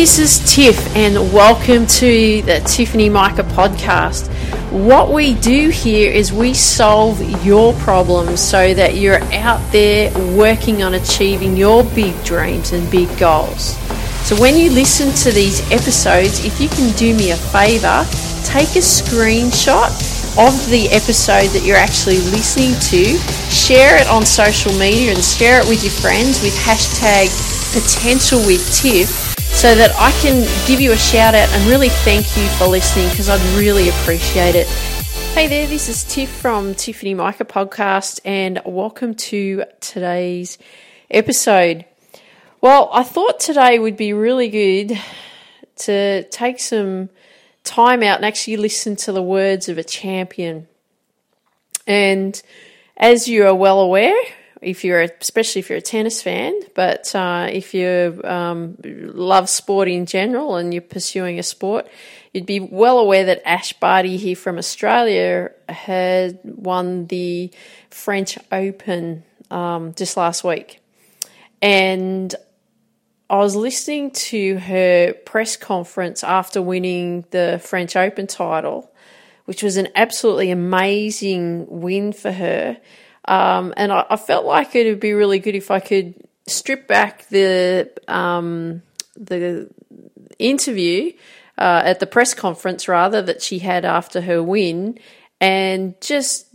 this is Tiff, and welcome to the Tiffany Micah podcast. What we do here is we solve your problems so that you're out there working on achieving your big dreams and big goals. So, when you listen to these episodes, if you can do me a favor, take a screenshot of the episode that you're actually listening to, share it on social media, and share it with your friends with hashtag potential with Tiff so that I can give you a shout out and really thank you for listening because I'd really appreciate it. Hey there, this is Tiff from Tiffany Micah Podcast, and welcome to today's episode. Well, I thought today would be really good to take some time out and actually listen to the words of a champion. And as you are well aware, if you're especially if you're a tennis fan, but uh, if you um, love sport in general and you're pursuing a sport, you'd be well aware that Ash Barty here from Australia had won the French Open um, just last week, and I was listening to her press conference after winning the French Open title, which was an absolutely amazing win for her. Um, and I, I, felt like it would be really good if I could strip back the um, the interview uh, at the press conference, rather that she had after her win, and just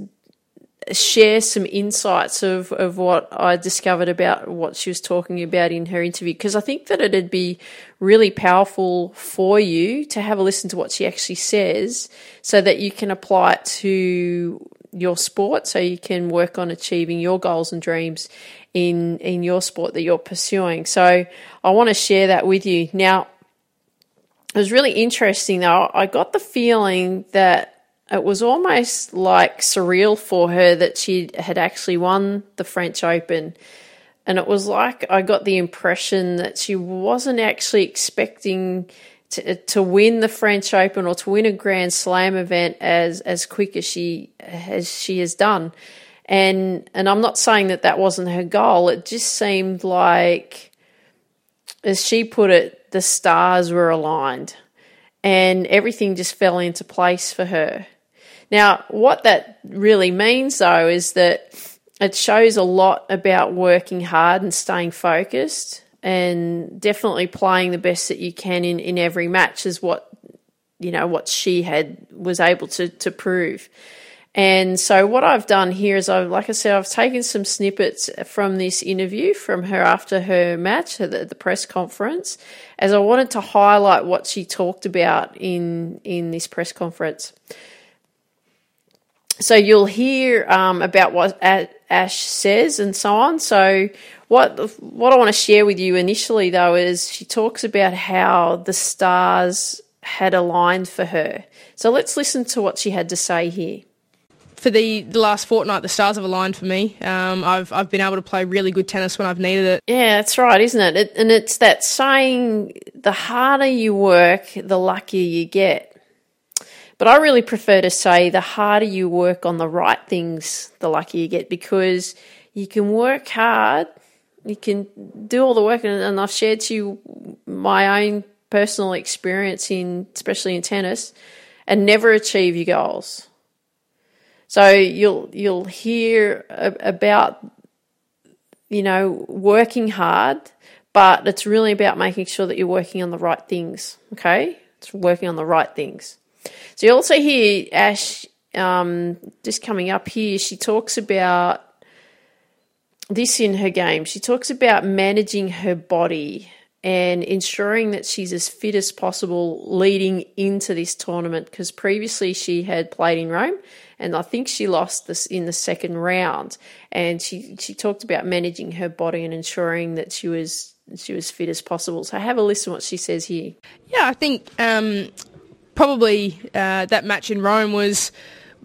share some insights of, of what I discovered about what she was talking about in her interview. Because I think that it'd be really powerful for you to have a listen to what she actually says so that you can apply it to your sport so you can work on achieving your goals and dreams in in your sport that you're pursuing. So I want to share that with you. Now it was really interesting though. I got the feeling that it was almost like surreal for her that she had actually won the French Open. And it was like I got the impression that she wasn't actually expecting to, to win the French Open or to win a Grand Slam event as as quick as she as she has done. And and I'm not saying that that wasn't her goal. It just seemed like, as she put it, the stars were aligned, and everything just fell into place for her. Now, what that really means, though, is that it shows a lot about working hard and staying focused and definitely playing the best that you can in, in every match is what you know what she had was able to to prove. And so what I've done here is I've like I said I've taken some snippets from this interview from her after her match at the, the press conference as I wanted to highlight what she talked about in in this press conference. So you'll hear um, about what Ash says and so on. So what what I want to share with you initially though is she talks about how the stars had aligned for her. So let's listen to what she had to say here. For the, the last fortnight, the stars have aligned for me. Um, I've I've been able to play really good tennis when I've needed it. Yeah, that's right, isn't it? it? And it's that saying: the harder you work, the luckier you get. But I really prefer to say the harder you work on the right things, the luckier you get because you can work hard you can do all the work, and, and I've shared to you my own personal experience in, especially in tennis, and never achieve your goals. So you'll you'll hear about you know working hard, but it's really about making sure that you're working on the right things. Okay, it's working on the right things. So you also hear Ash um, just coming up here. She talks about this in her game. She talks about managing her body and ensuring that she's as fit as possible leading into this tournament because previously she had played in Rome and I think she lost this in the second round and she she talked about managing her body and ensuring that she was she was fit as possible. So have a listen what she says here. Yeah, I think um, probably uh, that match in Rome was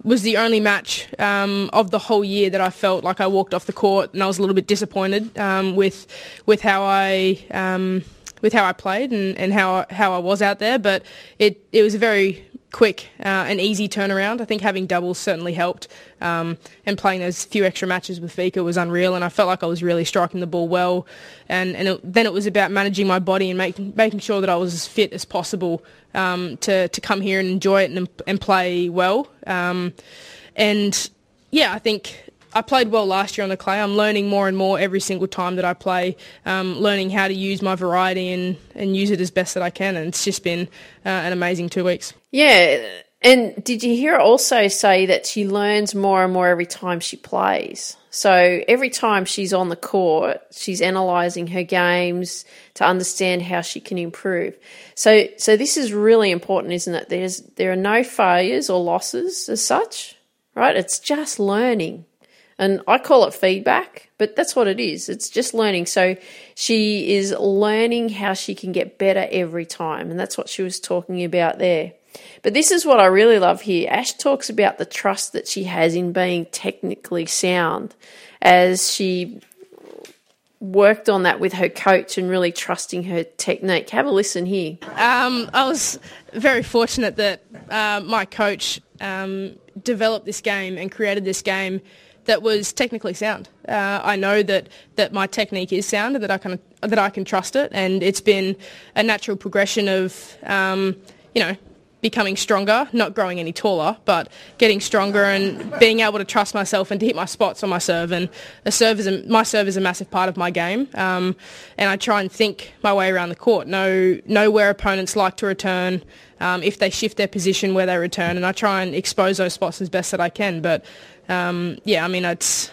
was the only match um, of the whole year that I felt like I walked off the court and I was a little bit disappointed um, with with how I um, with how I played and, and how how I was out there. But it it was a very quick uh, and easy turnaround. I think having doubles certainly helped, um, and playing those few extra matches with Vika was unreal. And I felt like I was really striking the ball well. And and it, then it was about managing my body and making making sure that I was as fit as possible um, to to come here and enjoy it and and play well. Um, and yeah, I think I played well last year on the clay. I'm learning more and more every single time that I play, um, learning how to use my variety and, and use it as best that I can. And it's just been uh, an amazing two weeks. Yeah. And did you hear also say that she learns more and more every time she plays? So every time she's on the court, she's analysing her games to understand how she can improve. So, so this is really important, isn't it? There's there are no failures or losses as such, right? It's just learning. And I call it feedback, but that's what it is. It's just learning. So she is learning how she can get better every time. And that's what she was talking about there. But this is what I really love here. Ash talks about the trust that she has in being technically sound as she worked on that with her coach and really trusting her technique. Have a listen here. Um, I was very fortunate that uh, my coach um, developed this game and created this game that was technically sound. Uh, I know that, that my technique is sound and that I can that I can trust it, and it's been a natural progression of um, you know becoming stronger, not growing any taller, but getting stronger and being able to trust myself and to hit my spots on my serve. And the serve is a, my serve is a massive part of my game, um, and I try and think my way around the court, know know where opponents like to return. Um, if they shift their position where they return, and I try and expose those spots as best that I can. But um, yeah, I mean, it's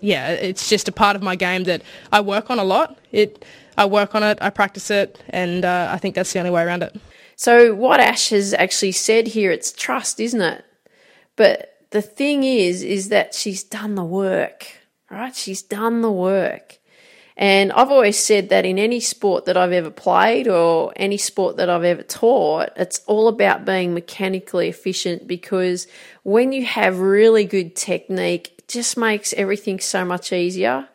yeah, it's just a part of my game that I work on a lot. It, I work on it, I practice it, and uh, I think that's the only way around it. So what Ash has actually said here, it's trust, isn't it? But the thing is, is that she's done the work, right? She's done the work. And I've always said that in any sport that I've ever played or any sport that I've ever taught, it's all about being mechanically efficient because when you have really good technique, it just makes everything so much easier.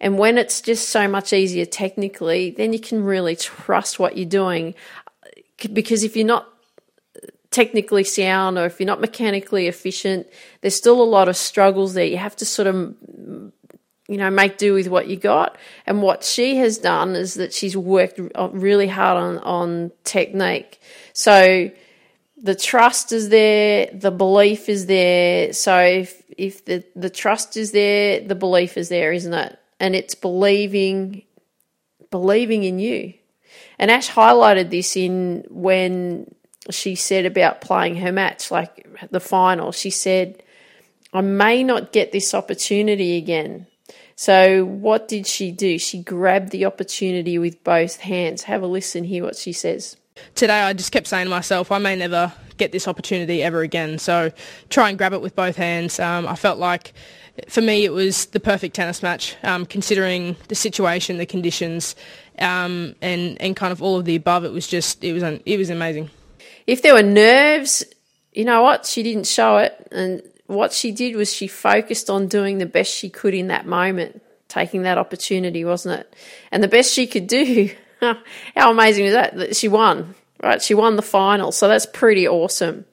And when it's just so much easier technically, then you can really trust what you're doing. Because if you're not technically sound or if you're not mechanically efficient, there's still a lot of struggles there. You have to sort of you know, make do with what you got. And what she has done is that she's worked uh, really hard on, on technique. So the trust is there, the belief is there. So if, if the, the trust is there, the belief is there, isn't it? And it's believing, believing in you. And Ash highlighted this in when she said about playing her match, like the final. She said, I may not get this opportunity again, so, what did she do? She grabbed the opportunity with both hands. Have a listen, hear what she says. Today, I just kept saying to myself, I may never get this opportunity ever again. So, try and grab it with both hands. Um, I felt like for me, it was the perfect tennis match, um, considering the situation, the conditions, um, and and kind of all of the above. It was just it was it was amazing. If there were nerves, you know what? She didn't show it, and what she did was she focused on doing the best she could in that moment, taking that opportunity, wasn't it? And the best she could do, how amazing that? That she won, right? She won the final. So that's pretty awesome.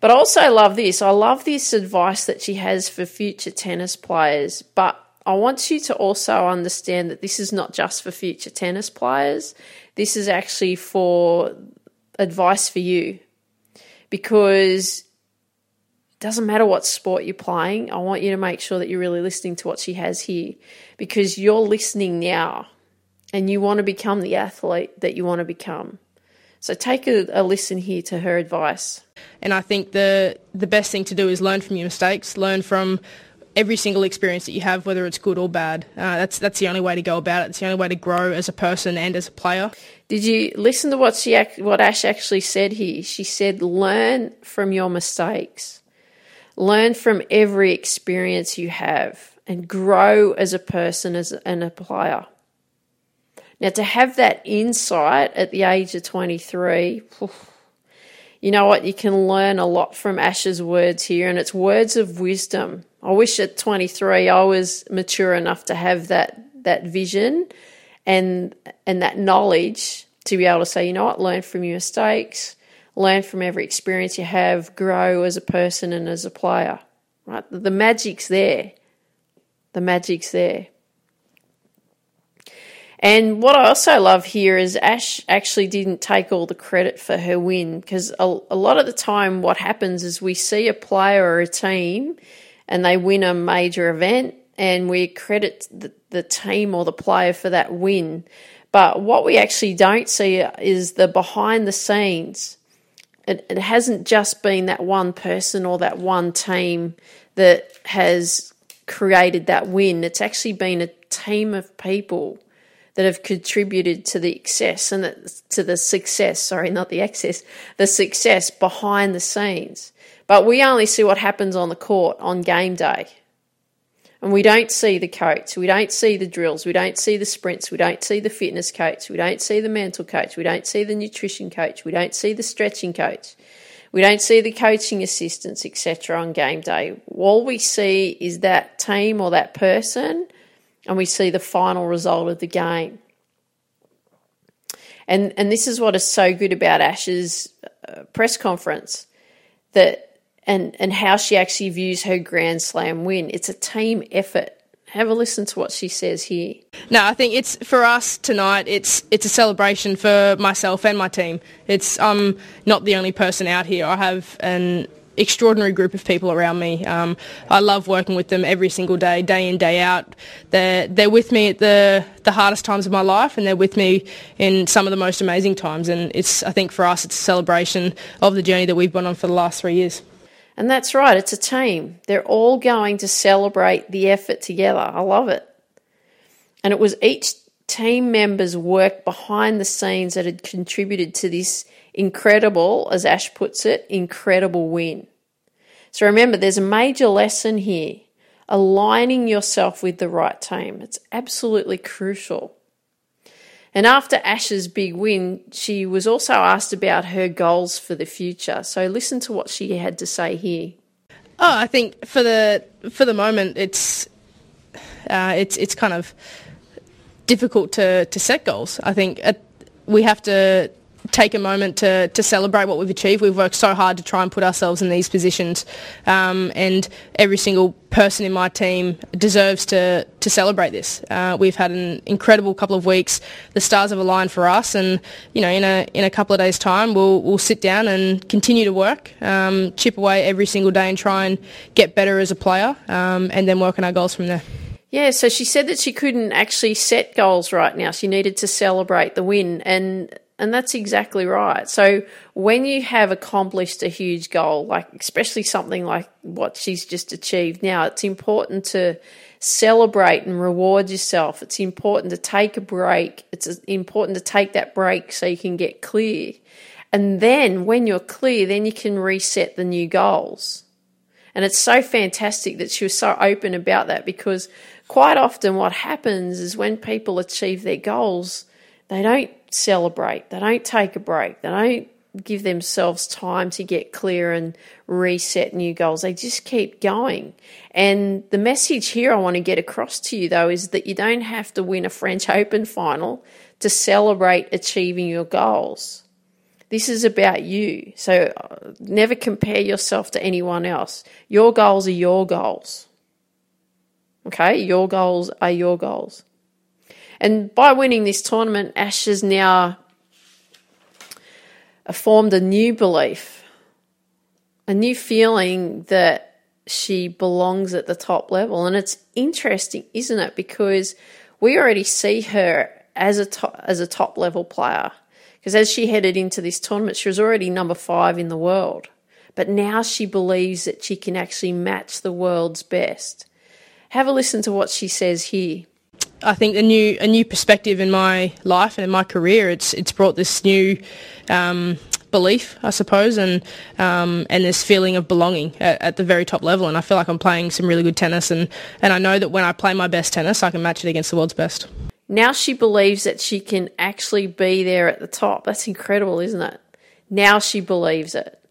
But I also love this. I love this advice that she has for future tennis players. But I want you to also understand that this is not just for future tennis players. This is actually for advice for you. Because it doesn't matter what sport you're playing, I want you to make sure that you're really listening to what she has here because you're listening now and you want to become the athlete that you want to become. So take a, a, listen here to her advice. And I think the the best thing to do is learn from your mistakes, learn from every single experience that you have, whether it's good or bad. Uh, that's that's the only way to go about it. It's the only way to grow as a person and as a player. Did you listen to what she what Ash actually said here? She said, "Learn from your mistakes." Learn from every experience you have and grow as a person as an a player. Now, to have that insight at the age of 23, you know what? You can learn a lot from Ash's words here, and it's words of wisdom. I wish at 23 I was mature enough to have that that vision and and that knowledge to be able to say, you know what, learn from your mistakes, learn from every experience you have, grow as a person and as a player. Right? The magic's there. The magic's there. And what I also love here is Ash actually didn't take all the credit for her win because a, a, lot of the time, what happens is we see a player or a team and they win a major event and we credit the, the team or the player for that win. But what we actually don't see is the behind the scenes. It, it hasn't just been that one person or that one team that has created that win, it's actually been a team of people that have contributed to the excess and the, to the success, sorry, not the excess, the success behind the scenes. But we only see what happens on the court on game day. And we don't see the coach, we don't see the drills, we don't see the sprints, we don't see the fitness coach, we don't see the mental coach, we don't see the nutrition coach, we don't see the stretching coach. We don't see the coaching assistants, etc., on game day. All we see is that team or that person and we see the final result of the game. And and this is what is so good about Ash's uh, press conference that and and how she actually views her Grand Slam win. It's a team effort. Have a listen to what she says here. No, I think it's for us tonight. It's it's a celebration for myself and my team. It's I'm not the only person out here. I have an extraordinary group of people around me. Um, I love working with them every single day, day in, day out. They're, they're with me at the, the hardest times of my life and they're with me in some of the most amazing times. And it's, I think for us, it's a celebration of the journey that we've been on for the last three years. And that's right, it's a team. They're all going to celebrate the effort together. I love it. And it was each team member's work behind the scenes that had contributed to this incredible, as Ash puts it, incredible win. So remember, there's a major lesson here. Aligning yourself with the right team. It's absolutely crucial. And after Ash's big win, she was also asked about her goals for the future. So listen to what she had to say here. Oh, I think for the for the moment, it's uh, it's it's kind of difficult to to set goals. I think at, we have to take a moment to, to celebrate what we've achieved. We've worked so hard to try and put ourselves in these positions, um, and every single person in my team deserves to to celebrate this. Uh, we've had an incredible couple of weeks. The stars have aligned for us, and you know, in a in a couple of days' time, we'll we'll sit down and continue to work, um, chip away every single day, and try and get better as a player, um, and then work on our goals from there. Yeah, so she said that she couldn't actually set goals right now. She needed to celebrate the win, and and that's exactly right. So when you have accomplished a huge goal, like especially something like what she's just achieved now, it's important to celebrate and reward yourself. It's important to take a break. It's important to take that break so you can get clear. And then when you're clear, then you can reset the new goals. And it's so fantastic that she was so open about that because quite often what happens is when people achieve their goals, they don't celebrate, they don't take a break, they don't give themselves time to get clear and reset new goals. They just keep going. And the message here I want to get across to you, though, is that you don't have to win a French Open final to celebrate achieving your goals. This is about you. So uh, never compare yourself to anyone else. Your goals are your goals. Okay? Your goals are your goals. And by winning this tournament, Ash has now uh, formed a new belief, a new feeling that she belongs at the top level. And it's interesting, isn't it? Because we already see her as a top, as a top level player. Because as she headed into this tournament, she was already number five in the world. But now she believes that she can actually match the world's best. Have a listen to what she says here. I think a new a new perspective in my life and in my career. It's it's brought this new um, belief, I suppose, and um, and this feeling of belonging at, at, the very top level. And I feel like I'm playing some really good tennis, and and I know that when I play my best tennis, I can match it against the world's best. Now she believes that she can actually be there at the top. That's incredible, isn't it? Now she believes it.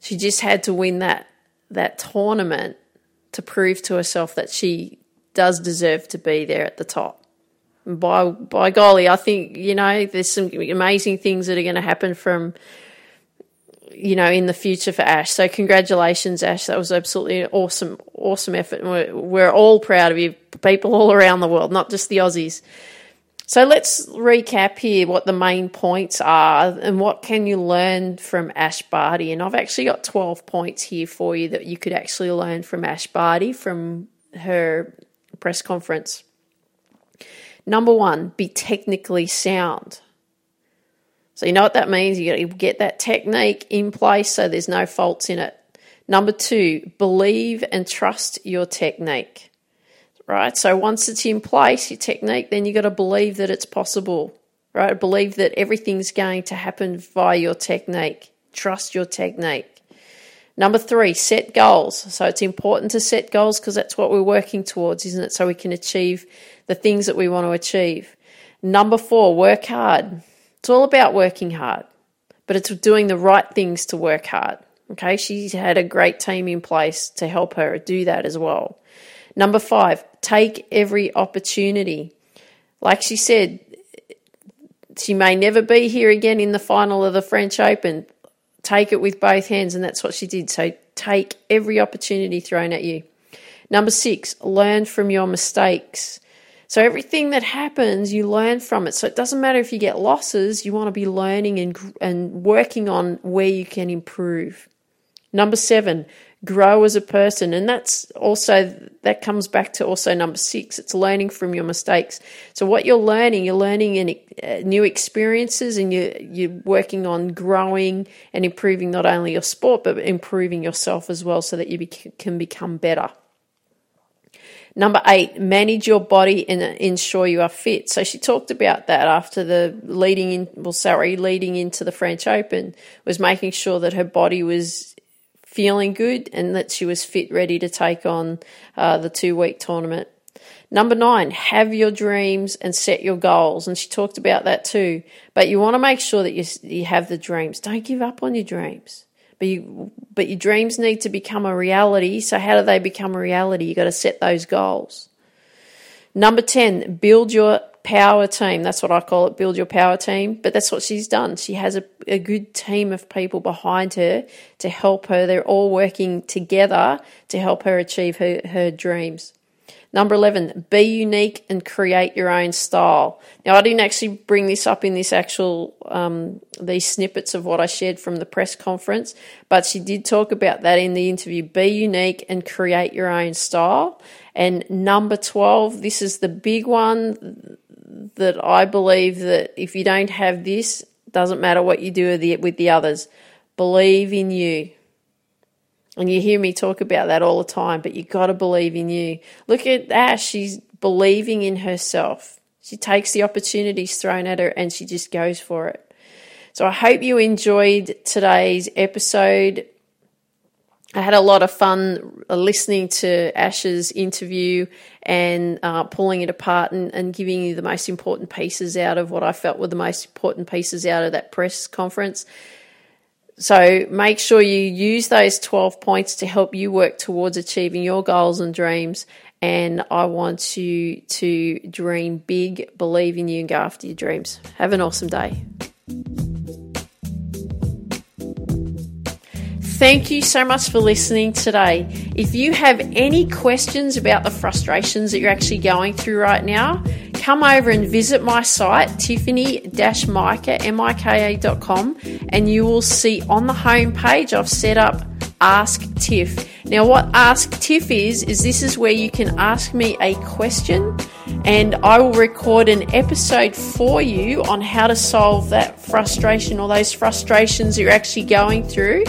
She just had to win that that tournament to prove to herself that she does deserve to be there at the top. By by golly, I think you know there's some amazing things that are going to happen from you know, in the future for Ash. So congratulations, Ash. That was absolutely an awesome, awesome effort. And we're, we're all proud of you, people all around the world, not just the Aussies. So let's recap here what the main points are and what can you learn from Ash Barty. And I've actually got 12 points here for you that you could actually learn from Ash Barty from her press conference. Number one, be technically sound. So you know what that means? You get that technique in place so there's no faults in it. Number two, believe and trust your technique. Right? So once it's in place, your technique, then you've got to believe that it's possible. Right? Believe that everything's going to happen via your technique. Trust your technique. Number three, set goals. So it's important to set goals because that's what we're working towards, isn't it? So we can achieve the things that we want to achieve. Number four, work hard. It's all about working hard, but it's doing the right things to work hard. Okay, she's had a great team in place to help her do that as well. Number five, take every opportunity. Like she said, she may never be here again in the final of the French Open. Take it with both hands, and that's what she did. So take every opportunity thrown at you. Number six, learn from your mistakes. So everything that happens, you learn from it. So it doesn't matter if you get losses, you want to be learning and, and working on where you can improve. Number seven, grow as a person. And that's also, that comes back to also number six. It's learning from your mistakes. So what you're learning, you're learning in uh, new experiences and you, you're working on growing and improving not only your sport, but improving yourself as well so that you can become better. Number eight, manage your body and ensure you are fit. So she talked about that after the leading in, well, sorry, leading into the French Open was making sure that her body was feeling good and that she was fit, ready to take on uh, the two week tournament. Number nine, have your dreams and set your goals. And she talked about that too. But you want to make sure that you, you have the dreams. Don't give up on your dreams. But you, but your dreams need to become a reality. So how do they become a reality? You've got to set those goals. Number 10, build your power team. That's what I call it, build your power team. But that's what she's done. She has a, a good team of people behind her to help her. They're all working together to help her achieve her, her dreams. Number 11, be unique and create your own style. Now, I didn't actually bring this up in this actual, um, these snippets of what I shared from the press conference, but she did talk about that in the interview. Be unique and create your own style. And number 12, this is the big one that I believe that if you don't have this, doesn't matter what you do with the, with the others. Believe in you. And you hear me talk about that all the time, but you got to believe in you. Look at Ash, she's believing in herself. She takes the opportunities thrown at her and she just goes for it. So I hope you enjoyed today's episode. I had a lot of fun listening to Ash's interview and uh, pulling it apart and, and, giving you the most important pieces out of what I felt were the most important pieces out of that press conference. So make sure you use those 12 points to help you work towards achieving your goals and dreams. And I want you to dream big, believe in you, and go after your dreams. Have an awesome day. Thank you so much for listening today. If you have any questions about the frustrations that you're actually going through right now, come over and visit my site, tiffany-mika.com, and you will see on the home page I've set up Ask Tiff. Now, what Ask Tiff is, is this is where you can ask me a question and I will record an episode for you on how to solve that frustration or those frustrations you're actually going through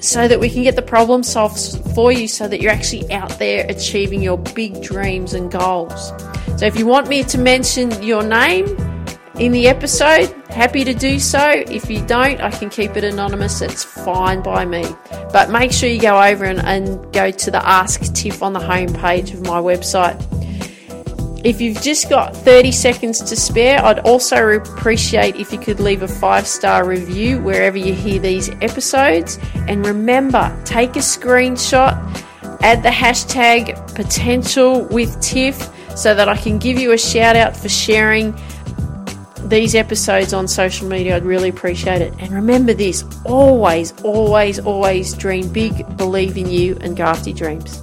so that we can get the problem solved for you so that you're actually out there achieving your big dreams and goals. So if you want me to mention your name in the episode, happy to do so. If you don't, I can keep it anonymous. It's fine by me. But make sure you go over and, and go to the Ask Tiff on the homepage of my website if you've just got 30 seconds to spare, I'd also appreciate if you could leave a five star review wherever you hear these episodes. And remember, take a screenshot, add the hashtag potential with Tiff so that I can give you a shout out for sharing these episodes on social media, I'd really appreciate it. And remember this always, always, always dream big, believe in you, and go after your dreams.